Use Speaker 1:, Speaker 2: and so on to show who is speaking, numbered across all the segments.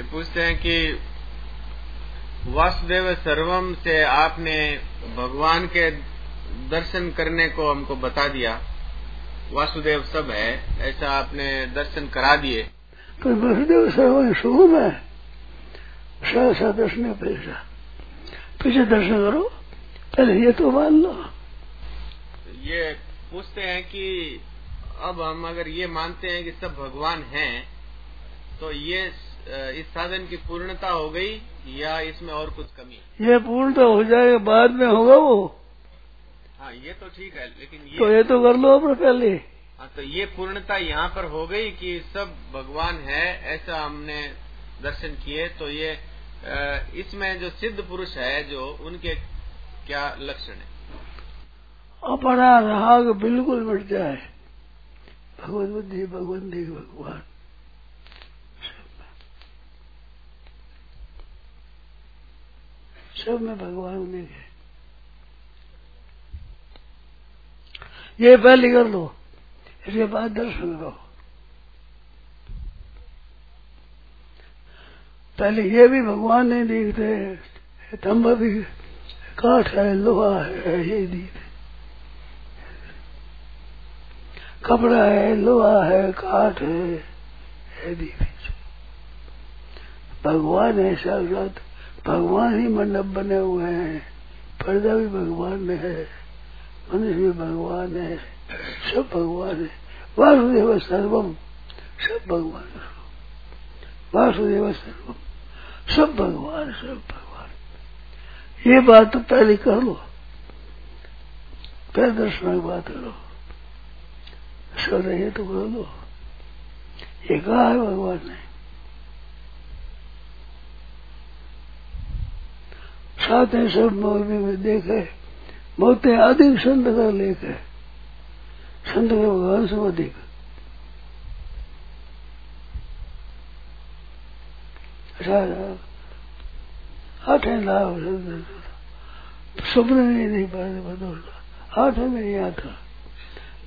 Speaker 1: ये पूछते हैं कि वासुदेव सर्वम से आपने भगवान के दर्शन करने को हमको बता दिया। वासुदेव सब है ऐसा आपने दर्शन करा दिए।
Speaker 2: तो वासुदेव सर्वम शुभ में सहसा दर्शन पैसा पीछे दर्शन करो। पहले ये तो मान लो।
Speaker 1: ये पूछते हैं कि अब हम अगर ये मानते हैं कि सब भगवान हैं तो ये इस साधन की पूर्णता हो गई या इसमें और कुछ कमी?
Speaker 2: ये पूर्णता हो जाएगा बाद में होगा वो।
Speaker 1: हाँ ये तो ठीक है लेकिन ये
Speaker 2: तो ये तो कर लो अपने पहले।
Speaker 1: हाँ तो ये पूर्णता यहाँ पर हो गई कि सब भगवान है ऐसा हमने दर्शन किए तो ये इसमें जो सिद्ध पुरुष है जो उनके क्या लक्षण है?
Speaker 2: अपना राग बिल्कुल मिट जाए। भगवत बुद्धि भगवंती भगवान। सब में भगवान देखे ये पहले कर लो, इसके बाद दर्शन करो। पहले ये भी भगवान नहीं देखते तंब भी काठ है, लोहा है, ये दिखते कपड़ा है, लोहा है, काठ है। भगवान है साक्षात। भगवान ही मंडप बने हुए हैं। पर्दा भी भगवान है, मनुष्य भी भगवान है, सब भगवान है। वासुदेव सर्वम, सब भगवान वासुदेव सर्वम, सब भगवान सब भगवान ये बात तो पहले कर लो, पहले दर्शन की बात करो सो रहे तो कर लो ये कहा है भगवान? ने साथ है, सब मौलवी में देखे। मोते अधिक संत का लेख है। संत के भगवान से अधिक। आठ है लाभ स्वप्न नहीं नहीं पाते बदल आठ में नहीं आता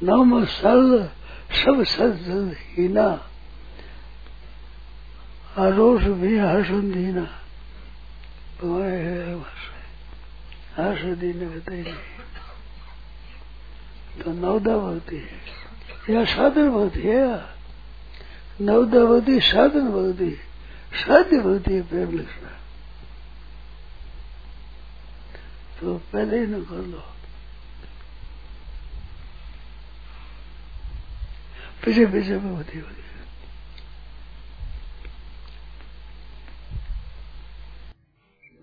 Speaker 2: नव सल सब सद हीना। आरोष भी हर्षण दीना। हर्ष दीन बताइए तो नवदा भक्ति या साधन भक्ति है नवदा भक्ति साधन भक्ति साध्य भक्ति है, प्रेम लक्षण तो पहले ही न कर लो। पीछे पीछे में होती होती